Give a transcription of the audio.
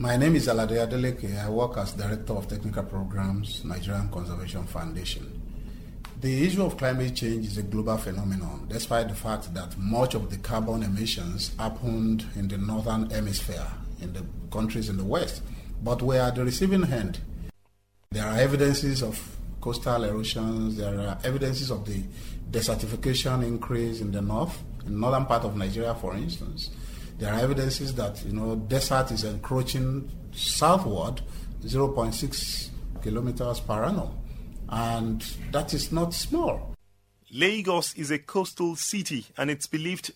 My name is Alade Adeleke. I work as Director of Technical Programs, Nigerian Conservation Foundation. The issue of climate change is a global phenomenon, despite the fact that much of the carbon emissions happened in the northern hemisphere, in the countries in the west. But we are the receiving end. There are evidences of coastal erosions, there are evidences of the desertification increase in the north, in northern part of Nigeria, for instance. There are evidences that you know desert is encroaching southward 0.6 kilometers per annum, and that is not small. Lagos is a coastal city, and it's believed